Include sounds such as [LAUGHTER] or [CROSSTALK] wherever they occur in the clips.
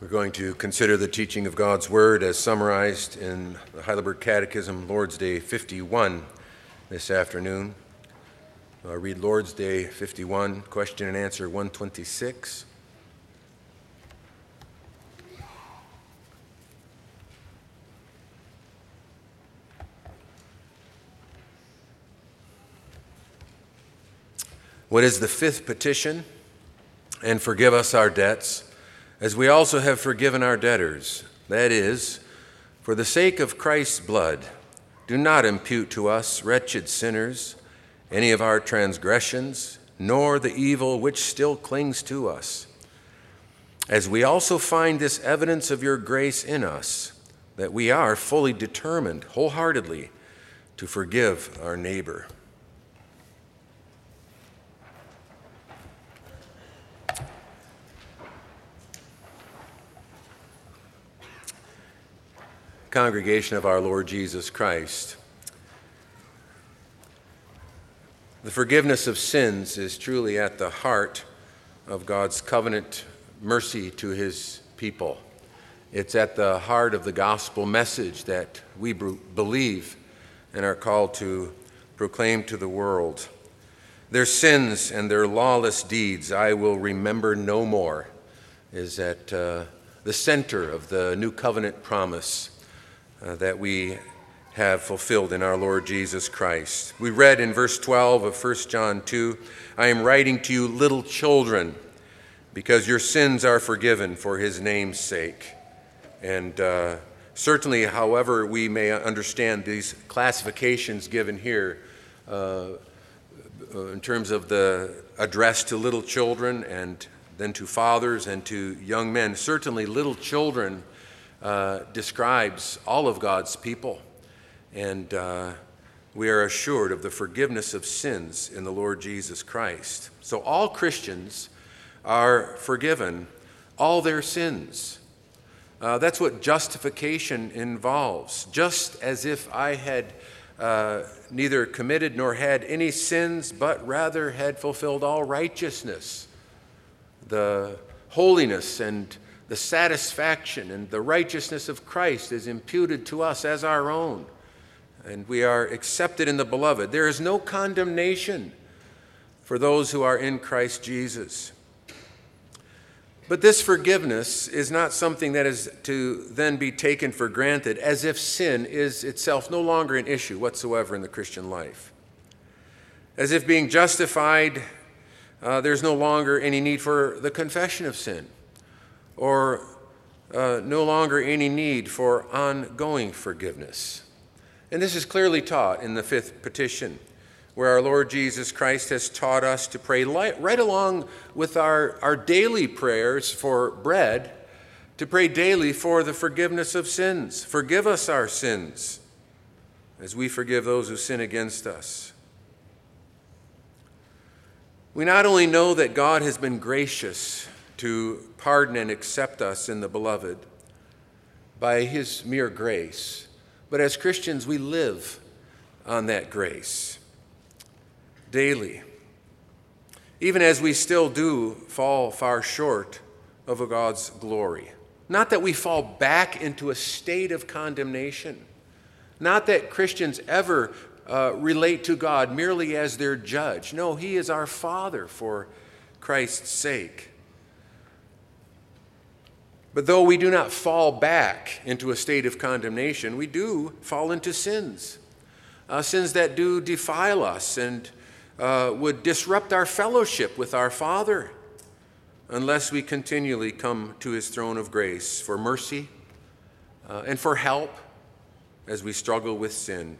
We're going to consider the teaching of God's Word as summarized in the Heidelberg Catechism, Lord's Day 51, this afternoon. I'll read Lord's Day 51, question and answer 126. What is the fifth petition? And forgive us our debts as we also have forgiven our debtors. That is, for the sake of Christ's blood, do not impute to us, wretched sinners, any of our transgressions, nor the evil which still clings to us. As we also find this evidence of your grace in us, that we are fully determined, wholeheartedly, to forgive our neighbor. Congregation of our Lord Jesus Christ. The forgiveness of sins is truly at the heart of God's covenant mercy to his people. It's at the heart of the gospel message that we believe and are called to proclaim to the world. Their sins and their lawless deeds I will remember no more is at uh, the center of the new covenant promise uh, that we have fulfilled in our Lord Jesus Christ. We read in verse 12 of 1 John 2 I am writing to you, little children, because your sins are forgiven for his name's sake. And uh, certainly, however, we may understand these classifications given here uh, uh in terms of the address to little children and then to fathers and to young men, certainly, little children uh, describes all of God's people. And uh, we are assured of the forgiveness of sins in the Lord Jesus Christ. So all Christians are forgiven all their sins. Uh, that's what justification involves. Just as if I had uh, neither committed nor had any sins, but rather had fulfilled all righteousness, the holiness and the satisfaction and the righteousness of Christ is imputed to us as our own, and we are accepted in the beloved. There is no condemnation for those who are in Christ Jesus. But this forgiveness is not something that is to then be taken for granted as if sin is itself no longer an issue whatsoever in the Christian life. As if being justified, uh, there's no longer any need for the confession of sin or uh, no longer any need for ongoing forgiveness. And this is clearly taught in the fifth petition, where our Lord Jesus Christ has taught us to pray right along with our, our daily prayers for bread, to pray daily for the forgiveness of sins. Forgive us our sins as we forgive those who sin against us. We not only know that God has been gracious to pardon and accept us in the beloved by his mere grace. But as Christians, we live on that grace daily. Even as we still do fall far short of God's glory. Not that we fall back into a state of condemnation. Not that Christians ever uh, relate to God merely as their judge. No, He is our Father for Christ's sake. But though we do not fall back into a state of condemnation, we do fall into sins. Uh, sins that do defile us and uh, would disrupt our fellowship with our Father unless we continually come to his throne of grace for mercy uh, and for help as we struggle with sin.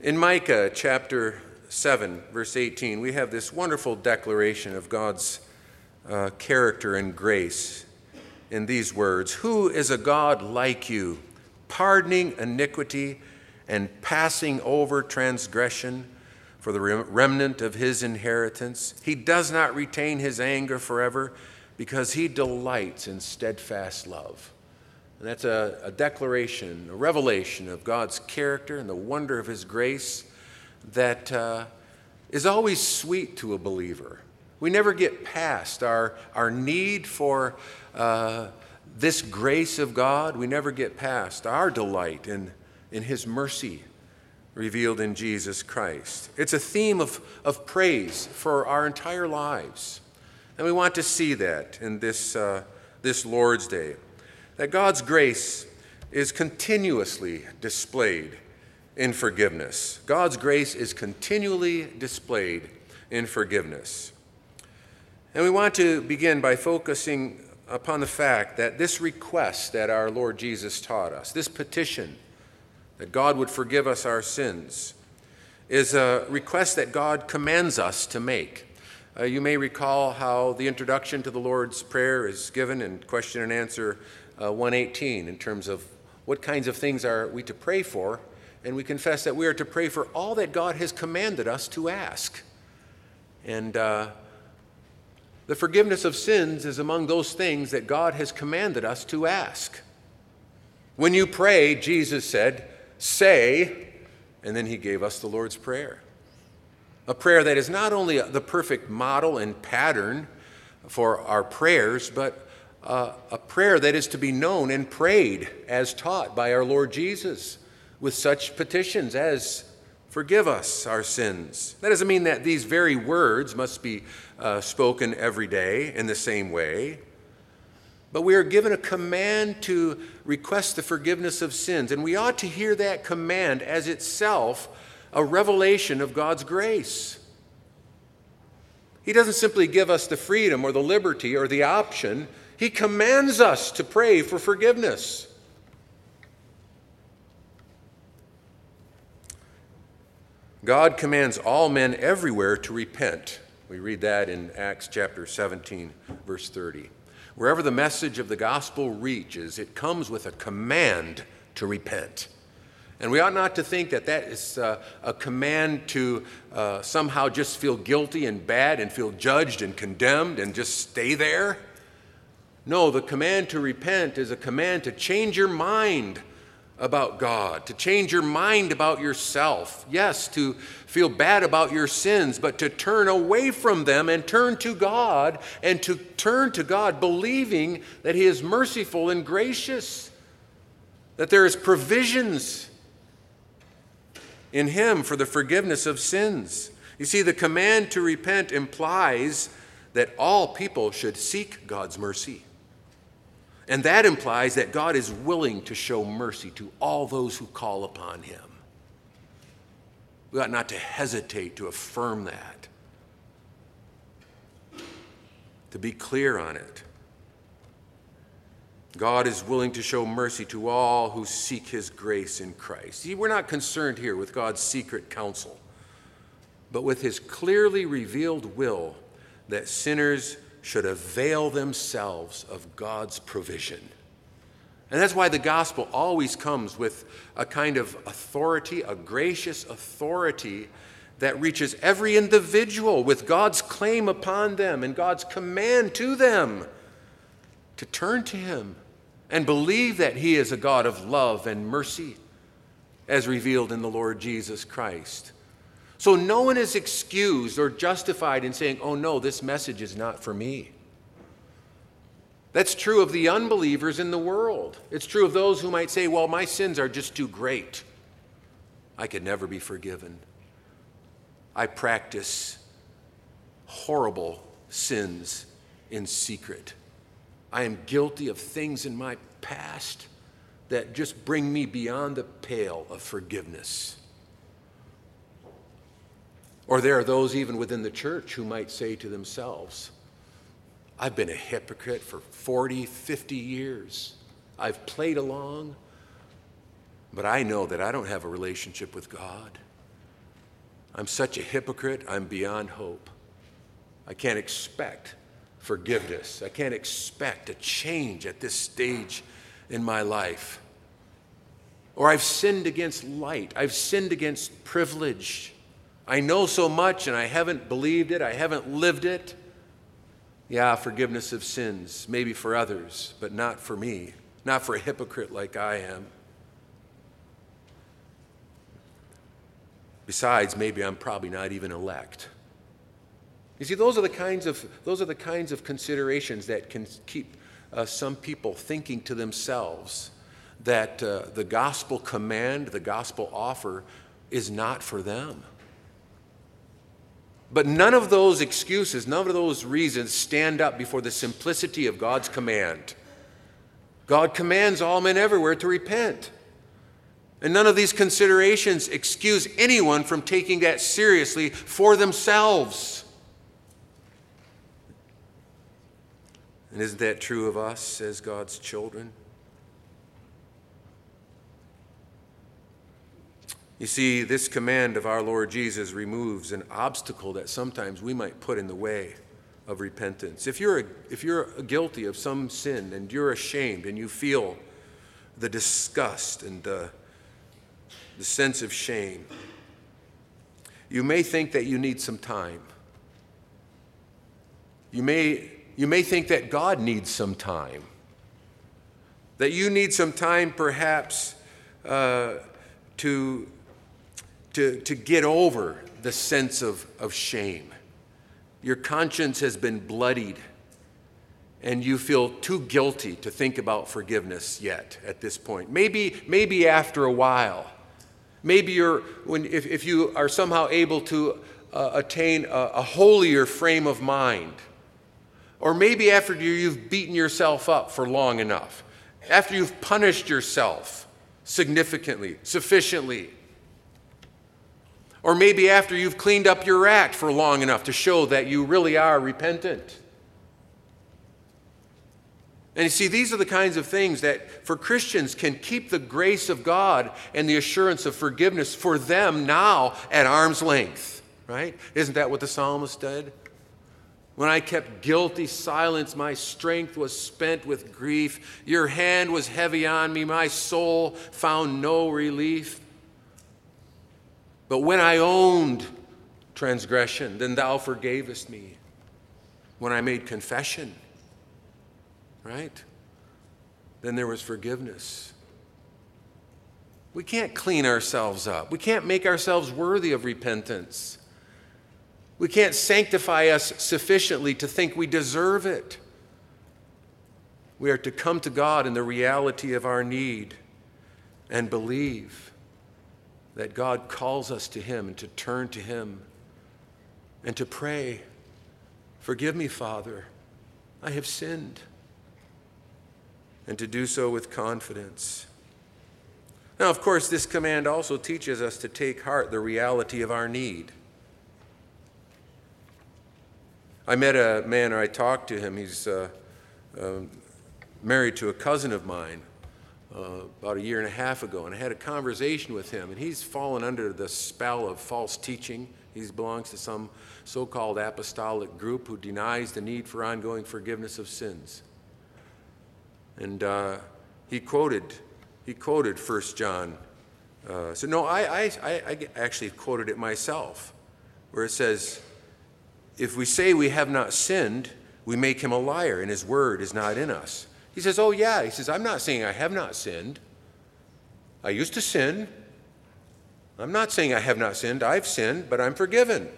In Micah chapter 7, verse 18, we have this wonderful declaration of God's uh, character and grace in these words Who is a God like you, pardoning iniquity and passing over transgression for the remnant of his inheritance? He does not retain his anger forever because he delights in steadfast love. And that's a, a declaration, a revelation of God's character and the wonder of his grace that uh, is always sweet to a believer We never get past our, our need for uh, this grace of God. We never get past our delight in, in His mercy revealed in Jesus Christ. It's a theme of, of praise for our entire lives. And we want to see that in this, uh, this Lord's Day. That God's grace is continuously displayed in forgiveness. God's grace is continually displayed in forgiveness. And we want to begin by focusing upon the fact that this request that our Lord Jesus taught us, this petition that God would forgive us our sins, is a request that God commands us to make. Uh, you may recall how the introduction to the Lord's Prayer is given in question and answer uh, 118 in terms of what kinds of things are we to pray for, and we confess that we are to pray for all that God has commanded us to ask. And uh, the forgiveness of sins is among those things that God has commanded us to ask. When you pray, Jesus said, say, and then he gave us the Lord's Prayer. A prayer that is not only the perfect model and pattern for our prayers, but uh, a prayer that is to be known and prayed as taught by our Lord Jesus with such petitions as forgive us our sins. That doesn't mean that these very words must be uh, spoken every day in the same way, but we are given a command to request the forgiveness of sins, and we ought to hear that command as itself a revelation of God's grace. He doesn't simply give us the freedom or the liberty or the option he commands us to pray for forgiveness. God commands all men everywhere to repent. We read that in Acts chapter 17, verse 30. Wherever the message of the gospel reaches, it comes with a command to repent. And we ought not to think that that is uh, a command to uh, somehow just feel guilty and bad and feel judged and condemned and just stay there. No, the command to repent is a command to change your mind about God, to change your mind about yourself. Yes, to feel bad about your sins, but to turn away from them and turn to God and to turn to God believing that He is merciful and gracious, that there is provisions in Him for the forgiveness of sins. You see, the command to repent implies that all people should seek God's mercy. And that implies that God is willing to show mercy to all those who call upon him. We ought not to hesitate to affirm that, to be clear on it. God is willing to show mercy to all who seek his grace in Christ. See, we're not concerned here with God's secret counsel, but with his clearly revealed will that sinners should avail themselves of God's provision. And that's why the gospel always comes with a kind of authority, a gracious authority that reaches every individual with God's claim upon them and God's command to them to turn to Him and believe that He is a God of love and mercy, as revealed in the Lord Jesus Christ. So no one is excused or justified in saying, oh no, this message is not for me. That's true of the unbelievers in the world. It's true of those who might say, well, my sins are just too great. I could never be forgiven. I practice horrible sins in secret. I am guilty of things in my past that just bring me beyond the pale of forgiveness. Or there are those even within the church who might say to themselves, I've been a hypocrite for 40, 50 years. I've played along, but I know that I don't have a relationship with God. I'm such a hypocrite, I'm beyond hope. I can't expect forgiveness. I can't expect a change at this stage in my life. Or I've sinned against light, I've sinned against privilege. I know so much and I haven't believed it, I haven't lived it. Yeah, forgiveness of sins, maybe for others, but not for me, not for a hypocrite like I am. Besides, maybe I'm probably not even elect. You see, those are the kinds of, those are the kinds of considerations that can keep uh, some people thinking to themselves that uh, the gospel command, the gospel offer, is not for them. But none of those excuses, none of those reasons stand up before the simplicity of God's command. God commands all men everywhere to repent. And none of these considerations excuse anyone from taking that seriously for themselves. And isn't that true of us as God's children? You see, this command of our Lord Jesus removes an obstacle that sometimes we might put in the way of repentance. If you're, if you're guilty of some sin and you're ashamed and you feel the disgust and the, the sense of shame, you may think that you need some time. You may, you may think that God needs some time. That you need some time, perhaps, uh, to to, to get over the sense of, of shame. Your conscience has been bloodied, and you feel too guilty to think about forgiveness yet at this point. Maybe, maybe after a while. Maybe you're, when, if, if you are somehow able to uh, attain a, a holier frame of mind. Or maybe after you've beaten yourself up for long enough, after you've punished yourself significantly, sufficiently or maybe after you've cleaned up your act for long enough to show that you really are repentant. And you see, these are the kinds of things that for Christians can keep the grace of God and the assurance of forgiveness for them now at arm's length, right? Isn't that what the psalmist did? When I kept guilty silence, my strength was spent with grief. Your hand was heavy on me, my soul found no relief. But when I owned transgression, then thou forgavest me. When I made confession, right? Then there was forgiveness. We can't clean ourselves up. We can't make ourselves worthy of repentance. We can't sanctify us sufficiently to think we deserve it. We are to come to God in the reality of our need and believe that God calls us to Him and to turn to Him and to pray, Forgive me, Father, I have sinned. And to do so with confidence. Now, of course, this command also teaches us to take heart the reality of our need. I met a man, or I talked to him. He's uh, uh, married to a cousin of mine uh, about a year and a half ago, and I had a conversation with him, and he's fallen under the spell of false teaching. He belongs to some so called apostolic group who denies the need for ongoing forgiveness of sins. And uh, he quoted, he quoted 1 John. Uh, so, no, I, I, I actually quoted it myself, where it says, If we say we have not sinned, we make him a liar, and his word is not in us. He says, Oh, yeah. He says, I'm not saying I have not sinned. I used to sin. I'm not saying I have not sinned. I've sinned, but I'm forgiven.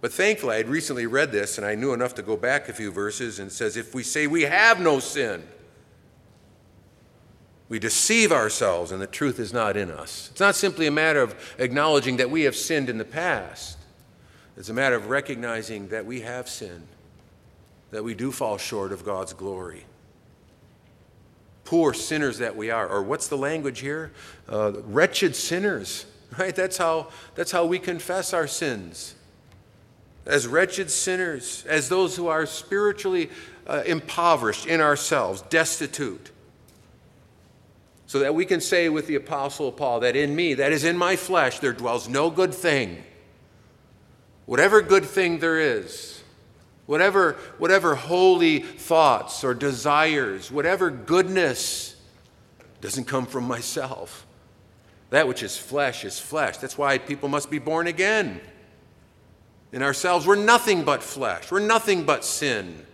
But thankfully, I'd recently read this and I knew enough to go back a few verses and says, If we say we have no sin, we deceive ourselves and the truth is not in us. It's not simply a matter of acknowledging that we have sinned in the past, it's a matter of recognizing that we have sinned, that we do fall short of God's glory poor sinners that we are. Or what's the language here? Uh, wretched sinners, [LAUGHS] right? That's how, that's how we confess our sins. As wretched sinners, as those who are spiritually uh, impoverished in ourselves, destitute. So that we can say with the Apostle Paul that in me, that is in my flesh, there dwells no good thing. Whatever good thing there is, whatever, whatever holy thoughts or desires, whatever goodness doesn't come from myself. That which is flesh is flesh. That's why people must be born again. In ourselves, we're nothing but flesh, we're nothing but sin.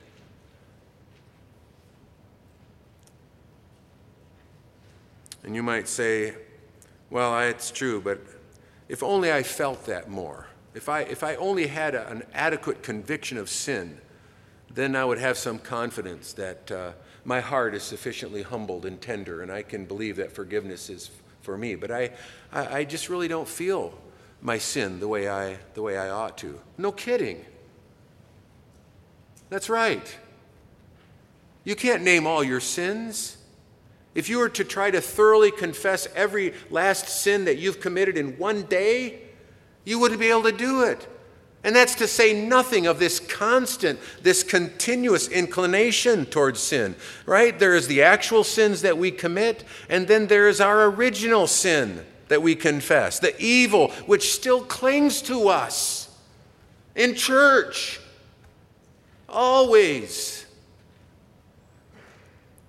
And you might say, well, it's true, but if only I felt that more. If I, if I only had a, an adequate conviction of sin, then I would have some confidence that uh, my heart is sufficiently humbled and tender, and I can believe that forgiveness is for me. But I, I, I just really don't feel my sin the way I, the way I ought to. No kidding. That's right. You can't name all your sins. If you were to try to thoroughly confess every last sin that you've committed in one day, you wouldn't be able to do it. And that's to say nothing of this constant, this continuous inclination towards sin, right? There is the actual sins that we commit, and then there is our original sin that we confess, the evil which still clings to us in church, always.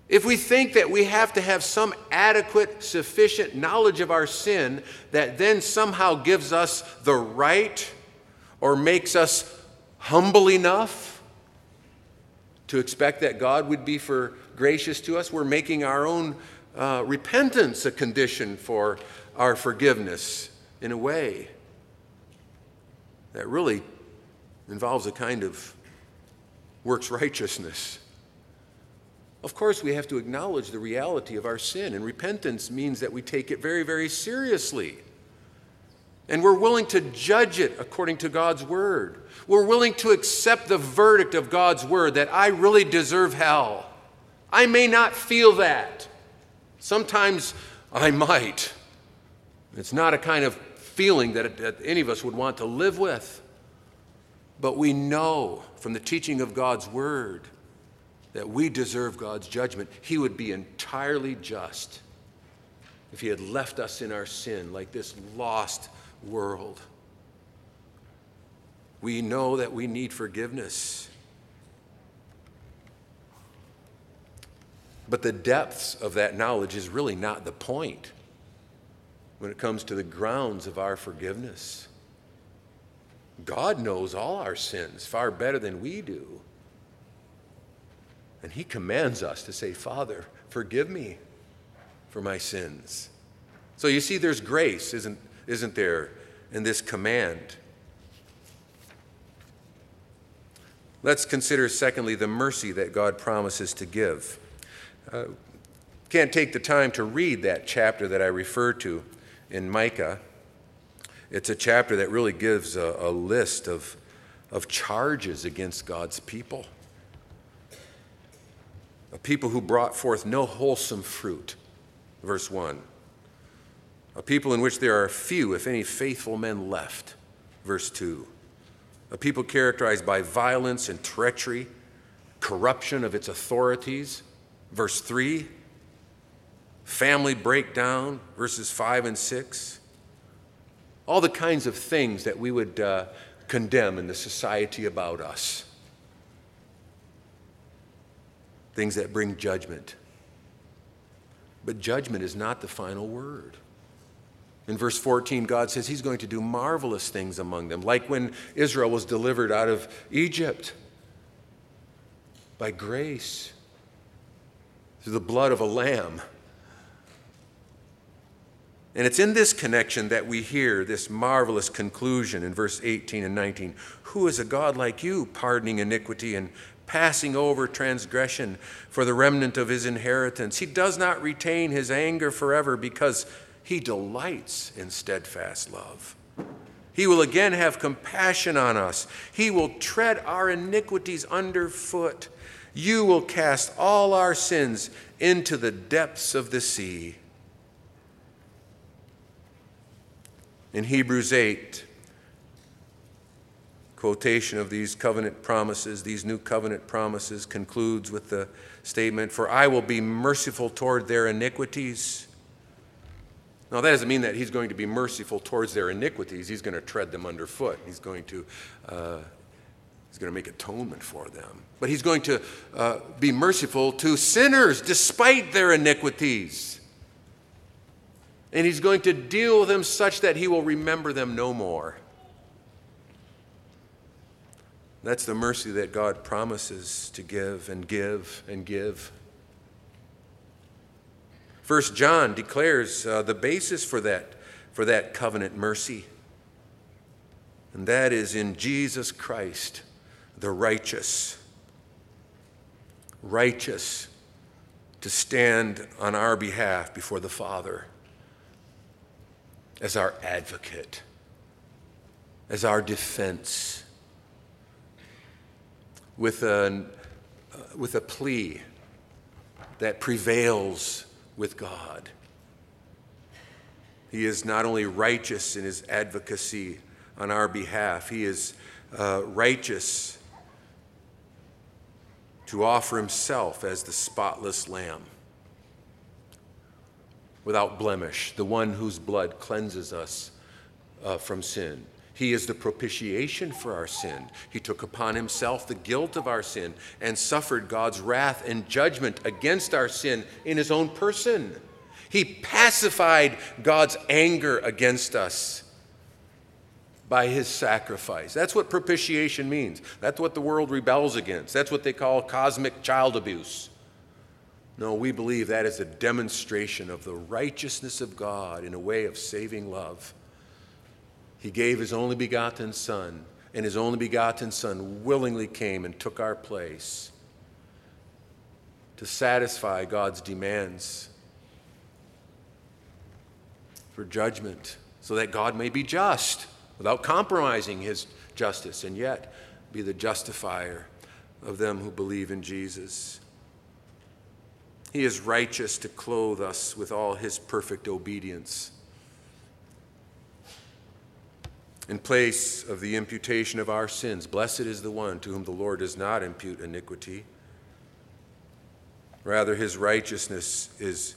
If we think that we have to have some adequate, sufficient knowledge of our sin that then somehow gives us the right or makes us humble enough to expect that God would be for gracious to us, we're making our own uh, repentance a condition for our forgiveness in a way that really involves a kind of works righteousness. Of course, we have to acknowledge the reality of our sin, and repentance means that we take it very, very seriously. And we're willing to judge it according to God's word. We're willing to accept the verdict of God's word that I really deserve hell. I may not feel that. Sometimes I might. It's not a kind of feeling that, that any of us would want to live with. But we know from the teaching of God's word that we deserve God's judgment. He would be entirely just if He had left us in our sin like this lost world. We know that we need forgiveness. But the depths of that knowledge is really not the point when it comes to the grounds of our forgiveness. God knows all our sins far better than we do. And He commands us to say, Father, forgive me for my sins. So you see, there's grace, isn't, isn't there, in this command? Let's consider, secondly, the mercy that God promises to give. Uh, can't take the time to read that chapter that I refer to in Micah. It's a chapter that really gives a, a list of, of charges against God's people. A people who brought forth no wholesome fruit. Verse 1. A people in which there are few, if any, faithful men left. Verse 2. A people characterized by violence and treachery, corruption of its authorities. Verse 3 family breakdown, verses 5 and 6. All the kinds of things that we would uh, condemn in the society about us. Things that bring judgment. But judgment is not the final word. In verse 14, God says He's going to do marvelous things among them, like when Israel was delivered out of Egypt by grace through the blood of a lamb. And it's in this connection that we hear this marvelous conclusion in verse 18 and 19. Who is a God like you, pardoning iniquity and passing over transgression for the remnant of his inheritance? He does not retain his anger forever because he delights in steadfast love. He will again have compassion on us. He will tread our iniquities underfoot. You will cast all our sins into the depths of the sea. In Hebrews 8, quotation of these covenant promises, these new covenant promises, concludes with the statement, For I will be merciful toward their iniquities. Now, that doesn't mean that he's going to be merciful towards their iniquities. He's going to tread them underfoot. He's going to, uh, he's going to make atonement for them. But he's going to uh, be merciful to sinners despite their iniquities and he's going to deal with them such that he will remember them no more. That's the mercy that God promises to give and give and give. First John declares uh, the basis for that, for that covenant mercy. and that is in Jesus Christ, the righteous. Righteous to stand on our behalf before the Father as our advocate, as our defense, with a, with a plea that prevails with God. He is not only righteous in his advocacy on our behalf, he is uh, righteous to offer himself as the spotless lamb without blemish, the one whose blood cleanses us uh, from sin. He is the propitiation for our sin. He took upon himself the guilt of our sin and suffered God's wrath and judgment against our sin in his own person. He pacified God's anger against us by his sacrifice. That's what propitiation means. That's what the world rebels against. That's what they call cosmic child abuse. No, we believe that is a demonstration of the righteousness of God in a way of saving love. He gave his only begotten Son, and his only begotten Son willingly came and took our place to satisfy God's demands for judgment, so that God may be just without compromising his justice, and yet be the justifier of them who believe in Jesus. He is righteous to clothe us with all his perfect obedience. In place of the imputation of our sins, blessed is the one to whom the Lord does not impute iniquity. Rather, his righteousness is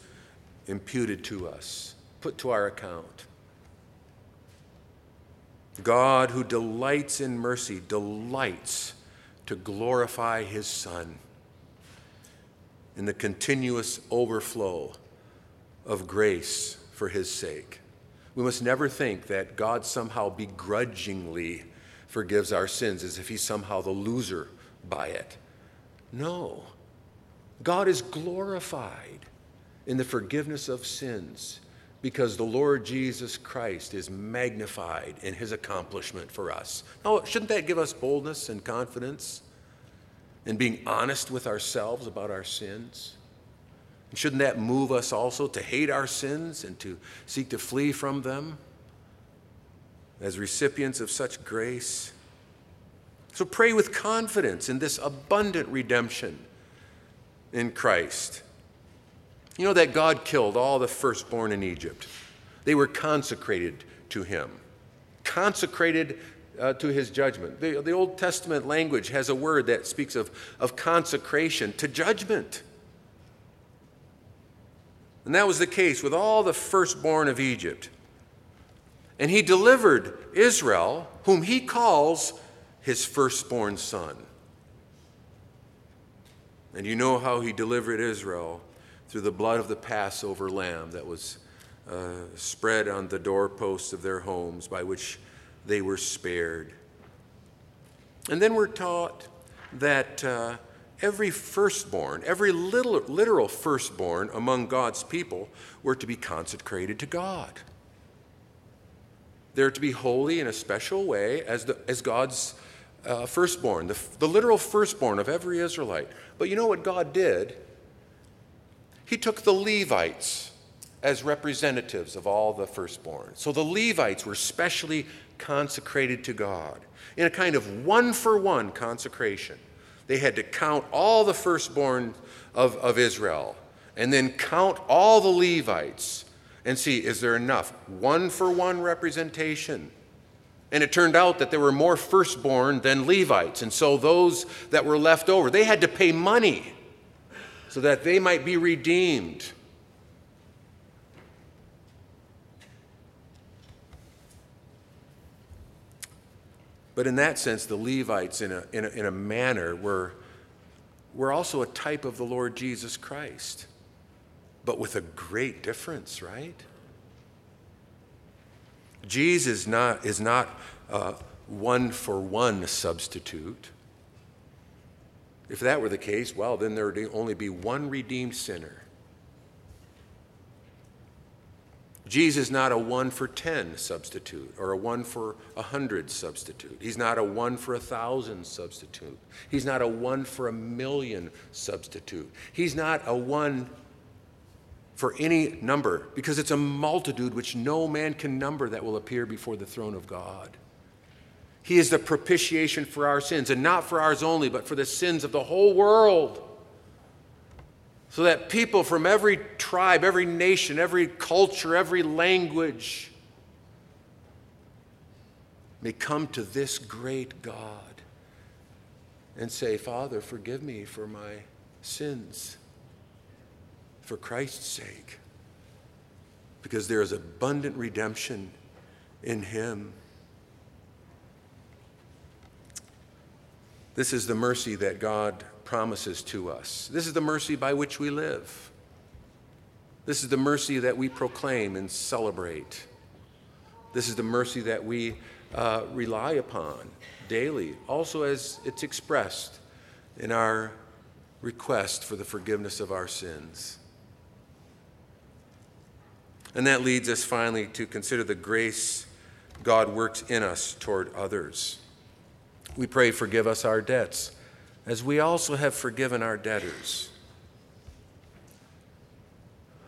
imputed to us, put to our account. God, who delights in mercy, delights to glorify his Son in the continuous overflow of grace for his sake. We must never think that God somehow begrudgingly forgives our sins as if he's somehow the loser by it. No. God is glorified in the forgiveness of sins because the Lord Jesus Christ is magnified in his accomplishment for us. Now, shouldn't that give us boldness and confidence? and being honest with ourselves about our sins? Shouldn't that move us also to hate our sins and to seek to flee from them as recipients of such grace? So pray with confidence in this abundant redemption in Christ. You know that God killed all the firstborn in Egypt, they were consecrated to Him. Consecrated uh, to his judgment. The, the Old Testament language has a word that speaks of, of consecration to judgment. And that was the case with all the firstborn of Egypt. And he delivered Israel, whom he calls his firstborn son. And you know how he delivered Israel through the blood of the Passover lamb that was uh, spread on the doorposts of their homes, by which they were spared. And then we're taught that uh, every firstborn, every little, literal firstborn among God's people were to be consecrated to God. They're to be holy in a special way as, the, as God's uh, firstborn, the, the literal firstborn of every Israelite. But you know what God did? He took the Levites as representatives of all the firstborn. So the Levites were specially consecrated to God in a kind of one for one consecration. They had to count all the firstborn of, of Israel and then count all the Levites and see is there enough one for one representation? And it turned out that there were more firstborn than Levites. And so those that were left over, they had to pay money so that they might be redeemed. But in that sense, the Levites, in a, in a, in a manner, were, were also a type of the Lord Jesus Christ, but with a great difference, right? Jesus not, is not a one for one substitute. If that were the case, well, then there would only be one redeemed sinner. Jesus is not a one for 10 substitute or a one for a hundred substitute. He's not a one for a thousand substitute. He's not a one for a million substitute. He's not a one for any number because it's a multitude which no man can number that will appear before the throne of God. He is the propitiation for our sins, and not for ours only, but for the sins of the whole world so that people from every tribe, every nation, every culture, every language may come to this great God and say, Father, forgive me for my sins for Christ's sake, because there is abundant redemption in Him. This is the mercy that God promises to us. This is the mercy by which we live. This is the mercy that we proclaim and celebrate. This is the mercy that we uh, rely upon daily, also as it's expressed in our request for the forgiveness of our sins. And that leads us finally to consider the grace God works in us toward others. We pray, forgive us our debts as we also have forgiven our debtors.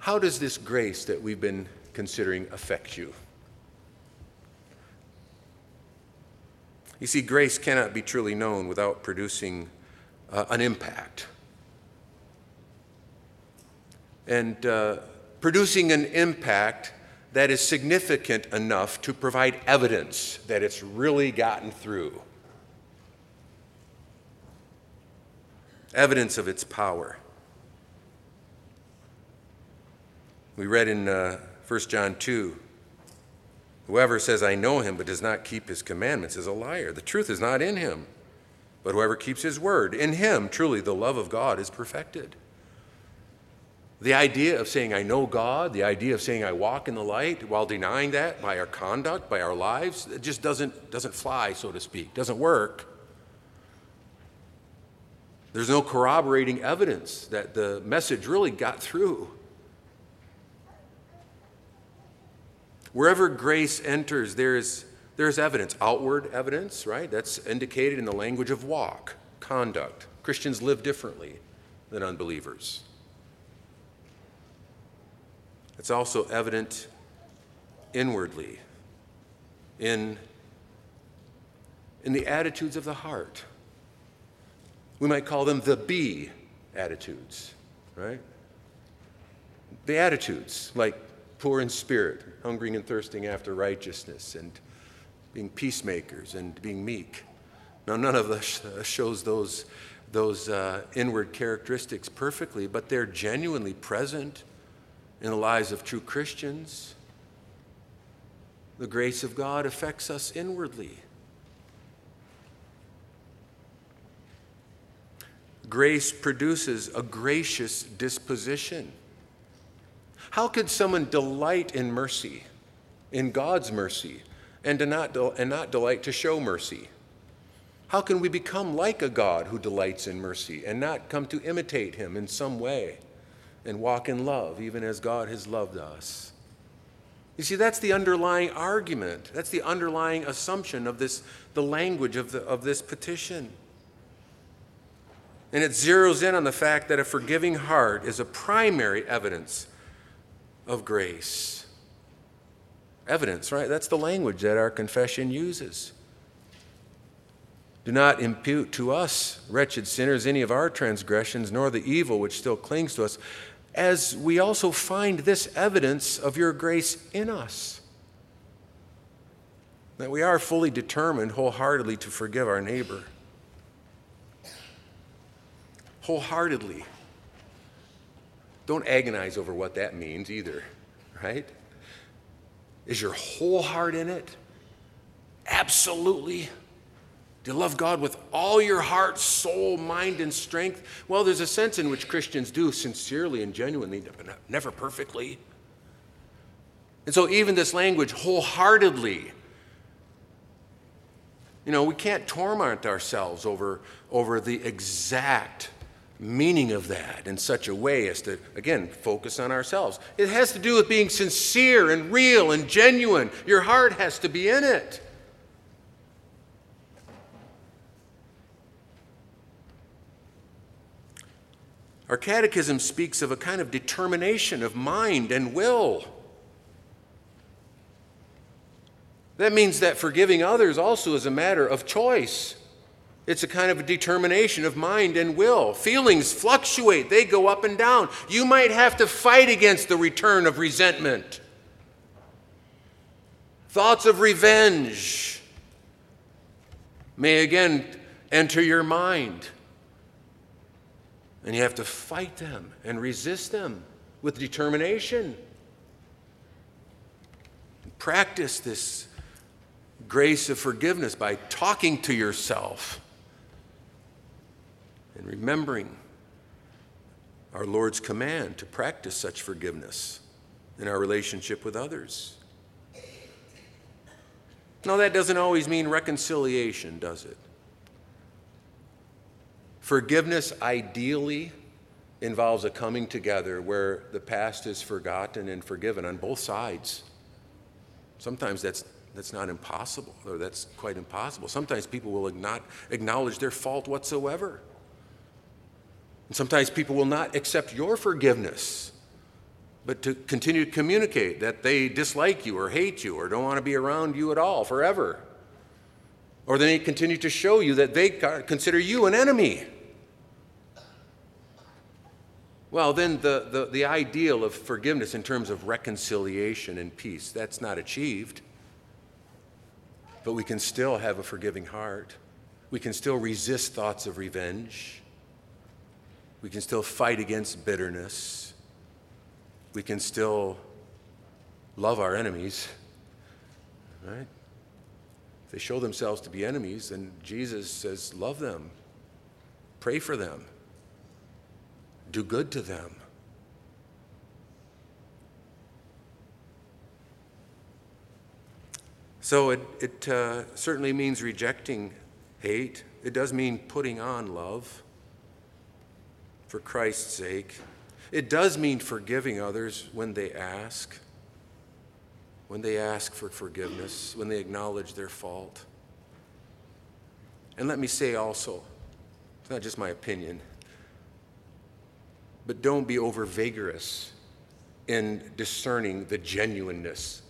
How does this grace that we've been considering affect you? You see, grace cannot be truly known without producing uh, an impact. And uh, producing an impact that is significant enough to provide evidence that it's really gotten through. evidence of its power. We read in uh, 1 John 2 Whoever says, I know him, but does not keep his commandments is a liar. The truth is not in him, but whoever keeps his word, in him truly the love of God is perfected. The idea of saying, I know God, the idea of saying, I walk in the light, while denying that by our conduct, by our lives, it just doesn't, doesn't fly, so to speak, doesn't work. There's no corroborating evidence that the message really got through. Wherever grace enters, there is, there is evidence, outward evidence, right? That's indicated in the language of walk, conduct. Christians live differently than unbelievers. It's also evident inwardly in, in the attitudes of the heart. We might call them the be attitudes, right? The attitudes like poor in spirit, hungering and thirsting after righteousness, and being peacemakers and being meek. Now, none of us shows those, those uh, inward characteristics perfectly, but they're genuinely present in the lives of true Christians. The grace of God affects us inwardly. Grace produces a gracious disposition. How could someone delight in mercy, in God's mercy, and, to not, and not delight to show mercy? How can we become like a God who delights in mercy and not come to imitate him in some way and walk in love, even as God has loved us? You see, that's the underlying argument. That's the underlying assumption of this, the language of, the, of this petition. And it zeroes in on the fact that a forgiving heart is a primary evidence of grace. Evidence, right? That's the language that our confession uses. Do not impute to us, wretched sinners, any of our transgressions, nor the evil which still clings to us, as we also find this evidence of your grace in us. That we are fully determined wholeheartedly to forgive our neighbor wholeheartedly. Don't agonize over what that means either, right? Is your whole heart in it? Absolutely. Do you love God with all your heart, soul, mind, and strength? Well, there's a sense in which Christians do sincerely and genuinely, never perfectly. And so, even this language, wholeheartedly, you know, we can't torment ourselves over, over the exact meaning of that in such a way as to, again, focus on ourselves. It has to do with being sincere and real and genuine. Your heart has to be in it. Our catechism speaks of a kind of determination of mind and will. That means that forgiving others also is a matter of choice. It's a kind of a determination of mind and will. Feelings fluctuate, they go up and down. You might have to fight against the return of resentment. Thoughts of revenge may again enter your mind. And you have to fight them and resist them with determination. Practice this grace of forgiveness by talking to yourself and remembering our Lord's command to practice such forgiveness in our relationship with others. Now, that doesn't always mean reconciliation, does it? Forgiveness ideally involves a coming together where the past is forgotten and forgiven on both sides. Sometimes that's, that's not impossible, or that's quite impossible. Sometimes people will not acknowledge their fault whatsoever. And sometimes people will not accept your forgiveness, but to continue to communicate that they dislike you or hate you or don't want to be around you at all forever. Or they continue to show you that they consider you an enemy. Well, then the, the, the ideal of forgiveness in terms of reconciliation and peace, that's not achieved. But we can still have a forgiving heart. We can still resist thoughts of revenge. We can still fight against bitterness. We can still love our enemies. Right? If they show themselves to be enemies, then Jesus says, love them, pray for them do good to them. So it, it uh, certainly means rejecting hate. It does mean putting on love for Christ's sake. It does mean forgiving others when they ask, when they ask for forgiveness, when they acknowledge their fault. And let me say also, it's not just my opinion, but don't be over vigorous in discerning the genuineness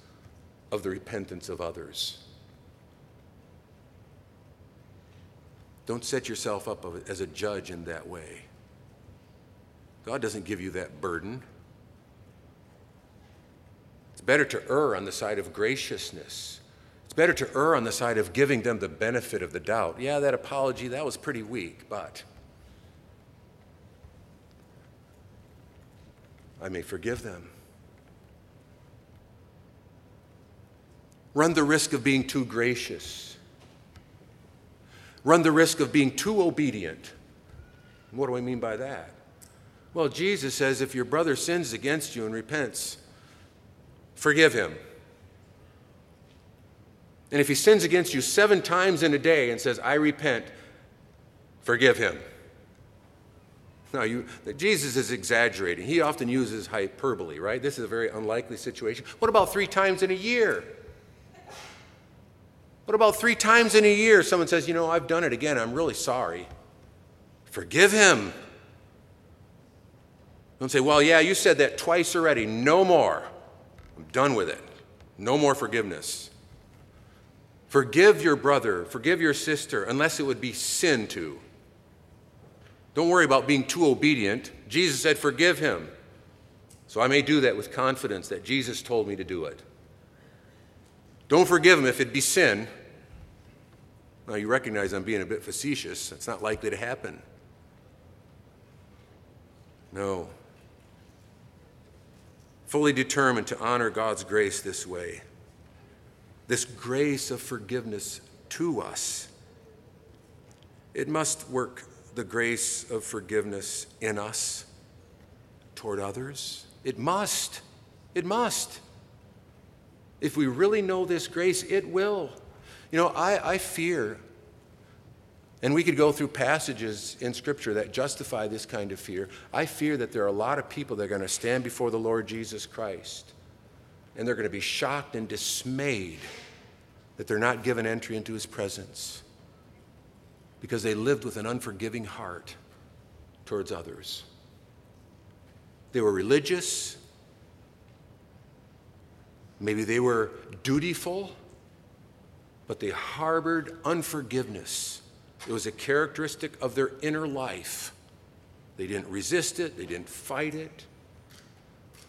of the repentance of others. Don't set yourself up as a judge in that way. God doesn't give you that burden. It's better to err on the side of graciousness. It's better to err on the side of giving them the benefit of the doubt. Yeah, that apology, that was pretty weak, but I may forgive them. Run the risk of being too gracious. Run the risk of being too obedient. What do I mean by that? Well, Jesus says if your brother sins against you and repents, forgive him. And if he sins against you seven times in a day and says, I repent, forgive him. Now, you, Jesus is exaggerating. He often uses hyperbole, right? This is a very unlikely situation. What about three times in a year? What about three times in a year? Someone says, You know, I've done it again. I'm really sorry. Forgive him. Don't say, Well, yeah, you said that twice already. No more. I'm done with it. No more forgiveness. Forgive your brother, forgive your sister, unless it would be sin to. Don't worry about being too obedient. Jesus said, Forgive him. So I may do that with confidence that Jesus told me to do it. Don't forgive him if it be sin. Now you recognize I'm being a bit facetious. It's not likely to happen. No. Fully determined to honor God's grace this way. This grace of forgiveness to us. It must work the grace of forgiveness in us toward others? It must. It must. If we really know this grace, it will. You know, I, I fear And we could go through passages in Scripture that justify this kind of fear. I fear that there are a lot of people that are going to stand before the Lord Jesus Christ and they're going to be shocked and dismayed that they're not given entry into his presence because they lived with an unforgiving heart towards others. They were religious, maybe they were dutiful, but they harbored unforgiveness. It was a characteristic of their inner life. They didn't resist it, they didn't fight it.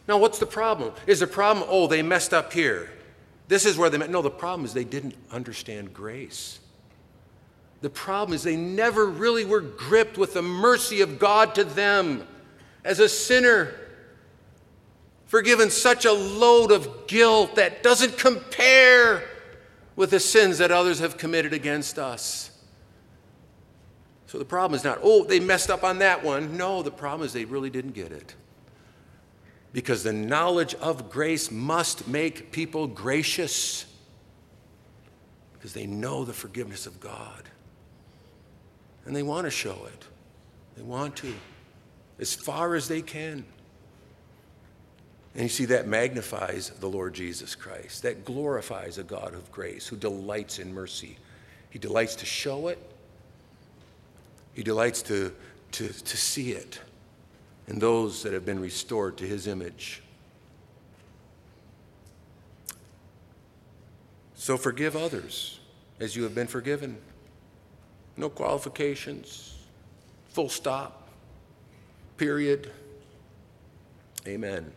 Now, what's the problem? Is the problem, oh, they messed up here? This is where they met. No, the problem is they didn't understand grace. The problem is they never really were gripped with the mercy of God to them as a sinner, forgiven such a load of guilt that doesn't compare with the sins that others have committed against us. So the problem is not, oh, they messed up on that one. No, the problem is they really didn't get it. Because the knowledge of grace must make people gracious because they know the forgiveness of God. And they want to show it. They want to, as far as they can. And you see, that magnifies the Lord Jesus Christ. That glorifies a God of grace who delights in mercy. He delights to show it, He delights to, to, to see it in those that have been restored to His image. So forgive others as you have been forgiven. No qualifications, full stop, period. Amen.